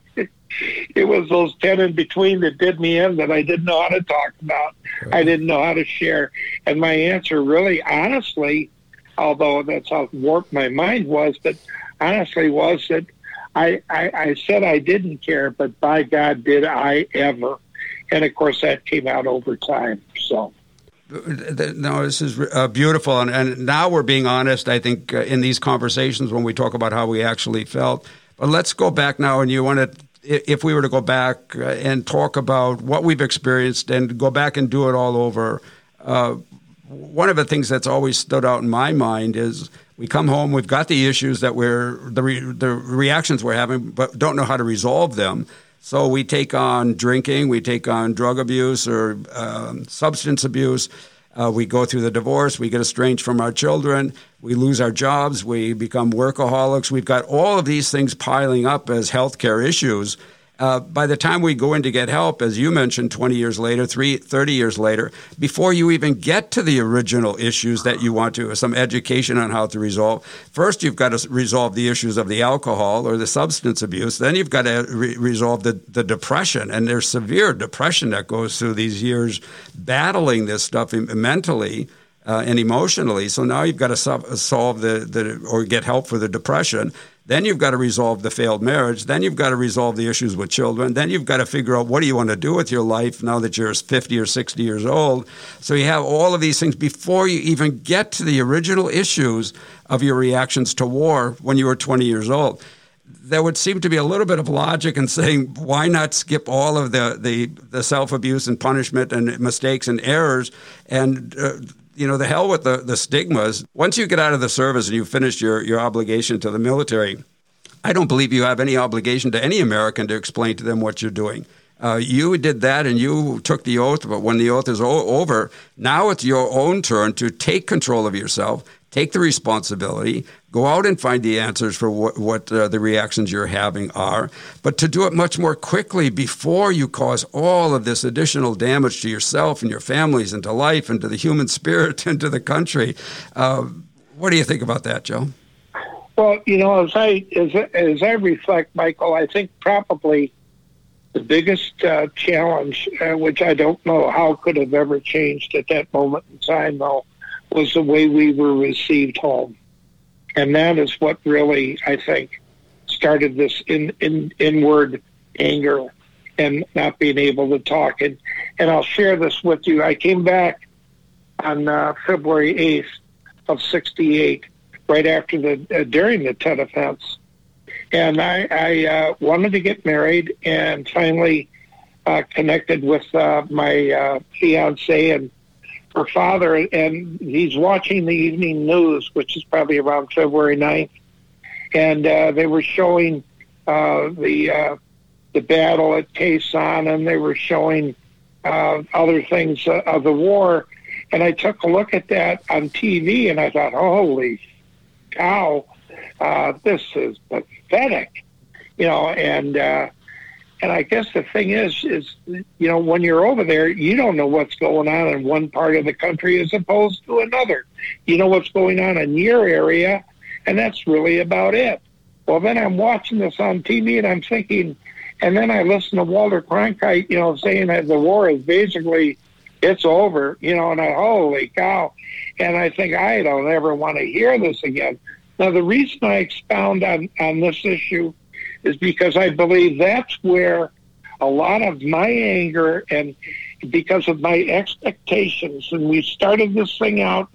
It was those ten in between that did me in that I didn't know how to talk about. I didn't know how to share. And my answer really honestly although that's how warped my mind was, but honestly was that I, I, I said I didn't care, but by God, did I ever. And of course, that came out over time. So. No, this is uh, beautiful. And, and, now we're being honest, I think, uh, in these conversations when we talk about how we actually felt. But let's go back now, and you want to if we were to go back uh, and talk about what we've experienced and go back and do it all over, uh, one of the things that's always stood out in my mind is we come home, we've got the issues that we're the re, the reactions we're having, but don't know how to resolve them. So we take on drinking, we take on drug abuse or um, substance abuse. Uh, we go through the divorce, we get estranged from our children, we lose our jobs, we become workaholics. We've got all of these things piling up as healthcare issues uh, by the time we go in to get help, as you mentioned, 20 years later, three, 30 years later, before you even get to the original issues that you want to, some education on how to resolve, first you've got to resolve the issues of the alcohol or the substance abuse. Then you've got to re- resolve the, the depression. And there's severe depression that goes through these years battling this stuff mentally. Uh, and emotionally. So now you've got to solve the, the or get help for the depression. Then you've got to resolve the failed marriage. Then you've got to resolve the issues with children. Then you've got to figure out what do you want to do with your life now that you're 50 or 60 years old. So you have all of these things before you even get to the original issues of your reactions to war when you were 20 years old. There would seem to be a little bit of logic in saying, why not skip all of the, the, the self abuse and punishment and mistakes and errors and uh, you know, the hell with the, the stigmas. Once you get out of the service and you've finished your, your obligation to the military, I don't believe you have any obligation to any American to explain to them what you're doing. Uh, you did that and you took the oath, but when the oath is o- over, now it's your own turn to take control of yourself, take the responsibility, go out and find the answers for what, what uh, the reactions you're having are, but to do it much more quickly before you cause all of this additional damage to yourself and your families and to life and to the human spirit and to the country. Uh, what do you think about that, Joe? Well, you know, as I as, as I reflect, Michael, I think probably the biggest uh, challenge, uh, which I don't know how could have ever changed at that moment in time, though, was the way we were received home. And that is what really, I think, started this in, in, inward anger and not being able to talk. And, and I'll share this with you. I came back on uh, February 8th of 68 right after the uh, during the Tet offense, and I, I uh, wanted to get married, and finally uh, connected with uh, my uh, fiance and her father, and he's watching the evening news, which is probably around February 9th, and uh, they were showing uh, the uh, the battle at Khe and they were showing uh, other things uh, of the war. And I took a look at that on TV, and I thought, holy cow, uh, this is pathetic, you know. And uh, and I guess the thing is, is you know, when you're over there, you don't know what's going on in one part of the country as opposed to another. You know what's going on in your area, and that's really about it. Well, then I'm watching this on TV, and I'm thinking, and then I listen to Walter Cronkite, you know, saying that the war is basically it's over, you know, and I holy cow, and I think I don't ever want to hear this again. Now, the reason I expound on on this issue is because I believe that's where a lot of my anger and because of my expectations, and we started this thing out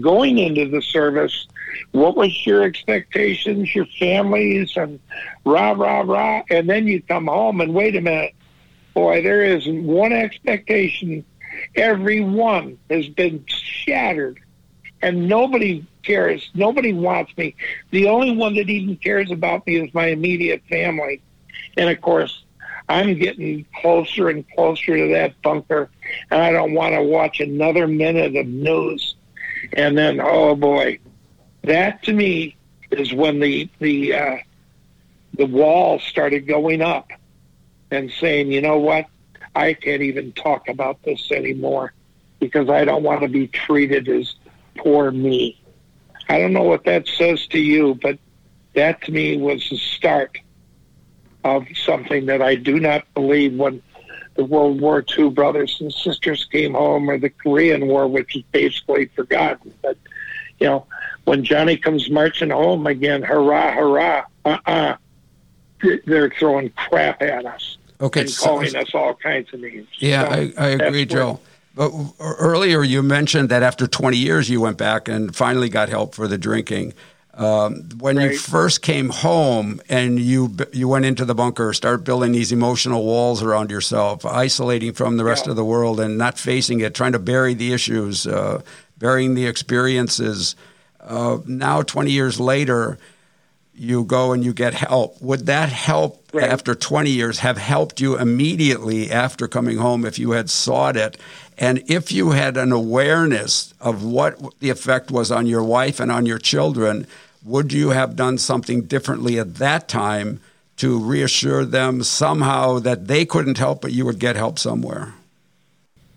going into the service what was your expectations, your families, and rah, rah, rah. And then you come home and wait a minute. Boy, there isn't one expectation. Every one has been shattered. And nobody cares. Nobody wants me. The only one that even cares about me is my immediate family. And of course, I'm getting closer and closer to that bunker, and I don't want to watch another minute of news. And then, oh boy, that to me is when the the uh, the wall started going up and saying, you know what, I can't even talk about this anymore because I don't want to be treated as poor me. I don't know what that says to you, but that to me was the start of something that I do not believe when the World War II brothers and sisters came home or the Korean War, which is basically forgotten. But, you know, when Johnny comes marching home again, hurrah, hurrah, uh-uh, they're throwing crap at us. Okay, and calling us all kinds of names. Yeah, so I, I agree, Joe. But earlier you mentioned that after 20 years you went back and finally got help for the drinking. Um, when right. you first came home and you you went into the bunker, start building these emotional walls around yourself, isolating from the rest yeah. of the world and not facing it, trying to bury the issues, uh, burying the experiences uh, now 20 years later, you go and you get help. Would that help right. after 20 years have helped you immediately after coming home if you had sought it? And if you had an awareness of what the effect was on your wife and on your children, would you have done something differently at that time to reassure them somehow that they couldn't help, but you would get help somewhere?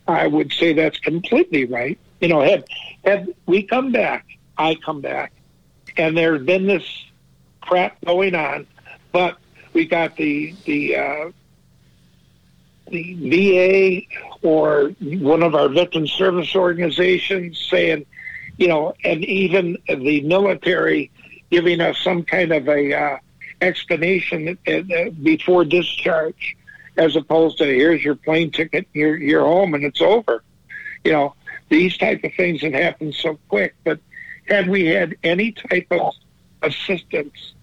I would say that's completely right. You know, had had we come back I come back. And there's been this crap going on, but we got the the uh, the VA or one of our veteran service organizations saying, you know, and even the military giving us some kind of a uh, explanation uh, before discharge, as opposed to here's your plane ticket, you're you're home and it's over. You know, these type of things that happen so quick, but had we had any type of assistance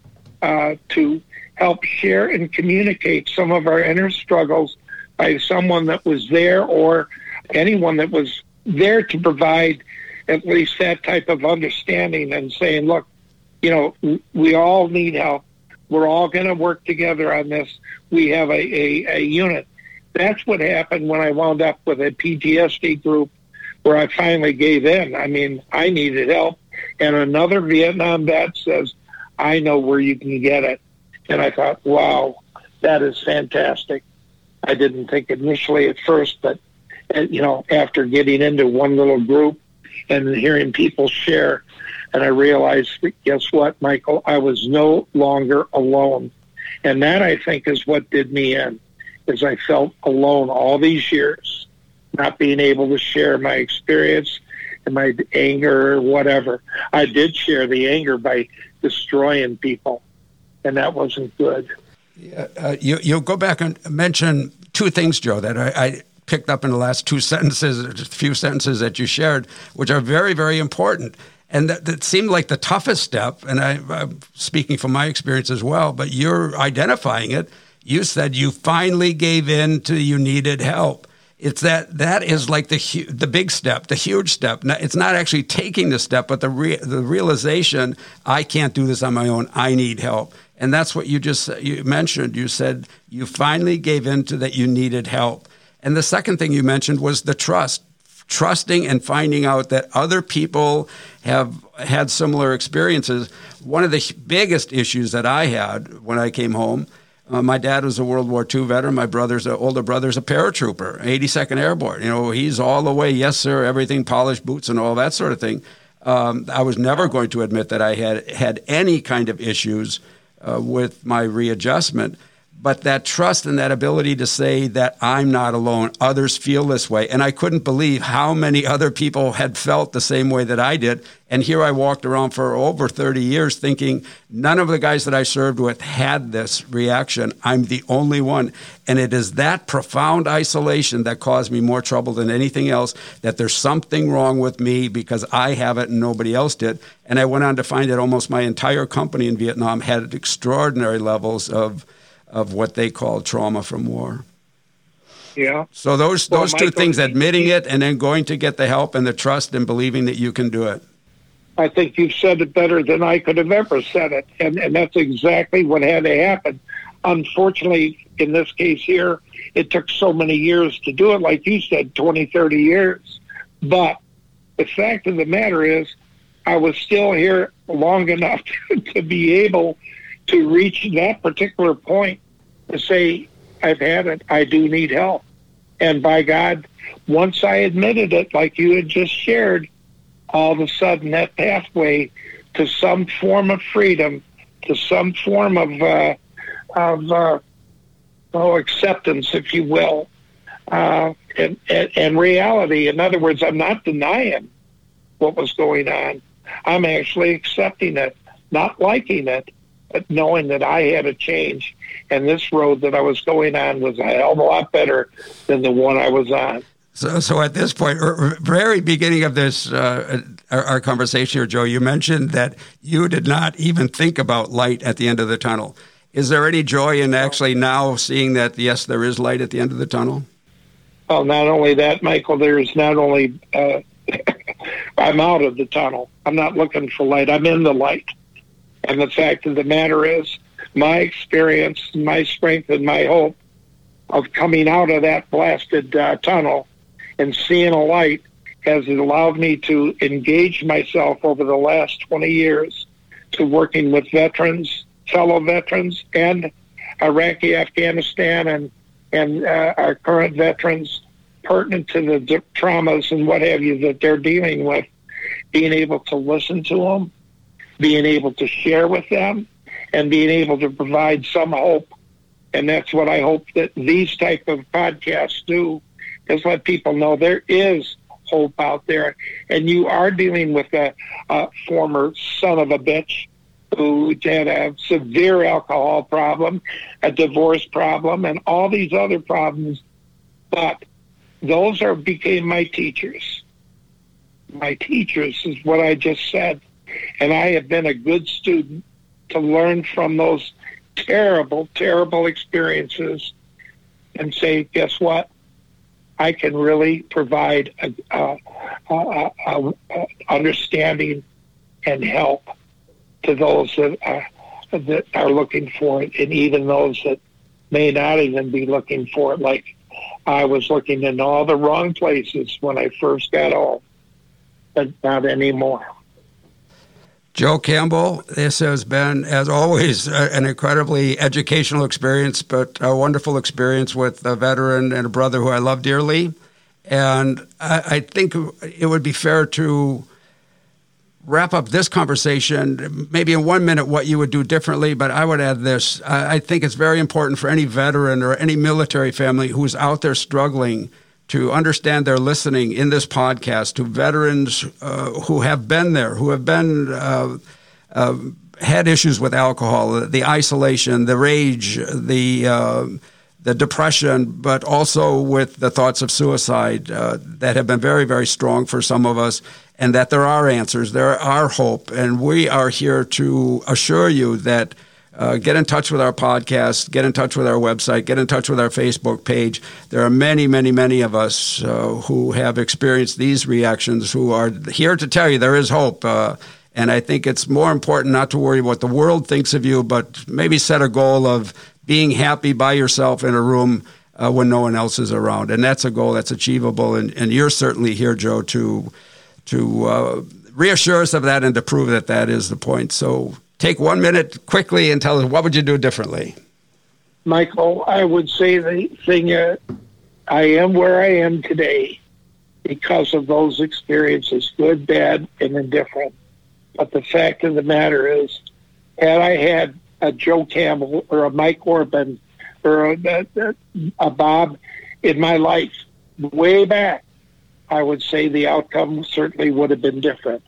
uh, to help share and communicate some of our inner struggles by someone that was there or anyone that was there to provide at least that type of understanding and saying, look, you know, we all need help. We're all going to work together on this. We have a, a, a unit. That's what happened when I wound up with a PTSD group where I finally gave in. I mean, I needed help and another Vietnam vet says, I know where you can get it. And I thought, wow, that is fantastic. I didn't think initially at first, but uh, you know, after getting into one little group and hearing people share, and I realized, guess what, Michael? I was no longer alone, and that I think is what did me in, is I felt alone all these years, not being able to share my experience, and my anger or whatever. I did share the anger by destroying people, and that wasn't good. Uh, you you go back and mention two things, Joe, that I, I picked up in the last two sentences, a few sentences that you shared, which are very very important. And that, that seemed like the toughest step. And I, I'm speaking from my experience as well, but you're identifying it. You said you finally gave in to you needed help. It's that that is like the hu- the big step, the huge step. It's not actually taking the step, but the re- the realization I can't do this on my own. I need help, and that's what you just you mentioned. You said you finally gave in to that you needed help, and the second thing you mentioned was the trust trusting and finding out that other people have had similar experiences. One of the biggest issues that I had when I came home, uh, my dad was a World War II veteran. My brother's a, older brother's a paratrooper, 82nd Airborne. You know, he's all the way, yes sir, everything, polished boots and all that sort of thing. Um, I was never going to admit that I had had any kind of issues uh, with my readjustment but that trust and that ability to say that I'm not alone, others feel this way. And I couldn't believe how many other people had felt the same way that I did. And here I walked around for over 30 years thinking none of the guys that I served with had this reaction. I'm the only one. And it is that profound isolation that caused me more trouble than anything else, that there's something wrong with me because I have it and nobody else did. And I went on to find that almost my entire company in Vietnam had extraordinary levels of of what they call trauma from war. Yeah. So those Well, those two things, admitting it and then going to get the help and the trust and believing that you can do it. I think you've said it better than I could have ever said it. And, and that's exactly what had to happen. Unfortunately, in this case here, it took so many years to do it, like you said, 20, 30 years. But the fact of the matter is, I was still here long enough to be able to reach that particular point to say, I've had it, I do need help. And by God, once I admitted it, like you had just shared, all of a sudden that pathway to some form of freedom, to some form of uh, of uh, oh acceptance, if you will, uh, and, and and reality. In other words, I'm not denying what was going on. I'm actually accepting it, not liking it, knowing that I had a change, and this road that I was going on was a hell of a lot better than the one I was on. So, so at this point, er, very beginning of this uh, our, our, conversation here, Joe, you mentioned that you did not even think about light at the end of the tunnel. Is there any joy in actually now seeing that yes, there is light at the end of the tunnel? Well, not only that, Michael. There's not only uh, I'm out of the tunnel. I'm not looking for light. I'm in the light. And the fact of the matter is, my experience, my strength, and my hope of coming out of that blasted uh, tunnel and seeing a light has allowed me to engage myself over the last 20 years to working with veterans, fellow veterans, and Iraqi, Afghanistan, and and uh, our current veterans pertinent to the traumas and what have you that they're dealing with. Being able to listen to them, being able to share with them, and being able to provide some hope. And that's what I hope that these type of podcasts do is let people know there is hope out there. And you are dealing with a, a former son of a bitch who had a severe alcohol problem, a divorce problem, and all these other problems. But those are became my teachers. My teachers is what I just said. And I have been a good student to learn from those terrible, terrible experiences and say, guess what? I can really provide a, a, a, a understanding and help to those that are, that are looking for it, and even those that may not even be looking for it. Like I was looking in all the wrong places when I first got home, but not anymore. Joe Campbell, this has been, as always, an incredibly educational experience, but a wonderful experience with a veteran and a brother who I love dearly. And I, I think it would be fair to wrap up this conversation, maybe in one minute, what you would do differently, but I would add this. I, I think it's very important for any veteran or any military family who's out there struggling to understand they're listening in this podcast to veterans uh, who have been there, who have been uh, uh, had issues with alcohol, the isolation, the rage, the the depression, but also with the thoughts of suicide uh, that have been very, very strong for some of us, and that there are answers, there are hope, and we are here to assure you that. Uh, get in touch with our podcast, get in touch with our website, get in touch with our Facebook page. There are many, many, many of us uh, who have experienced these reactions who are here to tell you there is hope. Uh, and I think it's more important not to worry what the world thinks of you, but maybe set a goal of being happy by yourself in a room uh, when no one else is around, and that's a goal that's achievable. And, and you're certainly here, Joe, to to uh, reassure us of that and to prove that that is the point. So take one minute quickly and tell us what would you do differently. Michael, I would say the thing uh, I am where I am today because of those experiences, good, bad, and indifferent. But the fact of the matter is, had I had a Joe Campbell or a Mike Orban or a, a, a Bob in my life way back, I would say the outcome certainly would have been different.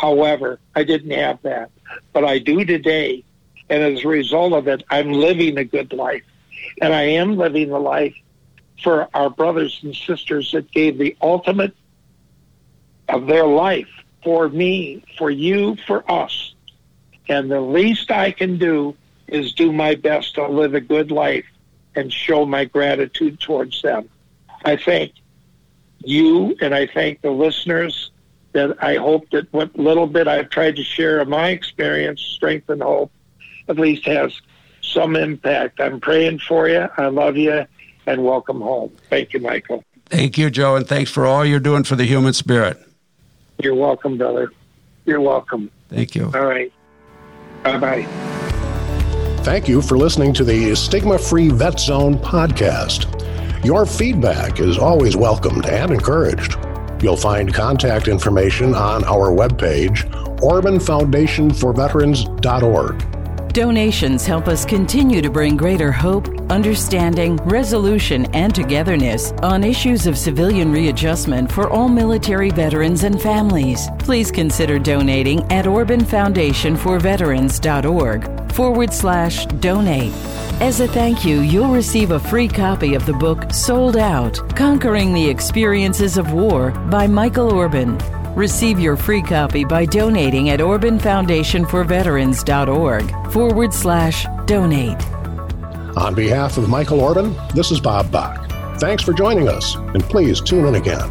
However, I didn't have that, but I do today. And as a result of it, I'm living a good life. And I am living the life for our brothers and sisters that gave the ultimate of their life for me, for you, for us. And the least I can do is do my best to live a good life and show my gratitude towards them. I thank you and I thank the listeners that I hope that what little bit I've tried to share of my experience, strength and hope, at least has some impact. I'm praying for you. I love you and welcome home. Thank you, Michael. Thank you, Joe, and thanks for all you're doing for the human spirit. You're welcome, brother. You're welcome. Thank you. All right. Bye bye. Thank you for listening to the Stigma Free Vet Zone podcast. Your feedback is always welcomed and encouraged. You'll find contact information on our webpage, OrbanFoundationForVeterans.org. Donations help us continue to bring greater hope, understanding, resolution, and togetherness on issues of civilian readjustment for all military veterans and families. Please consider donating at OrbanFoundationForVeterans.org forward slash donate. As a thank you, you'll receive a free copy of the book Souled Out Conquering the Experiences of War by Michael Orban. Receive your free copy by donating at OrbanFoundationForVeterans.org forward slash donate. On behalf of Michael Orban, this is Bob Bach. Thanks for joining us, and please tune in again.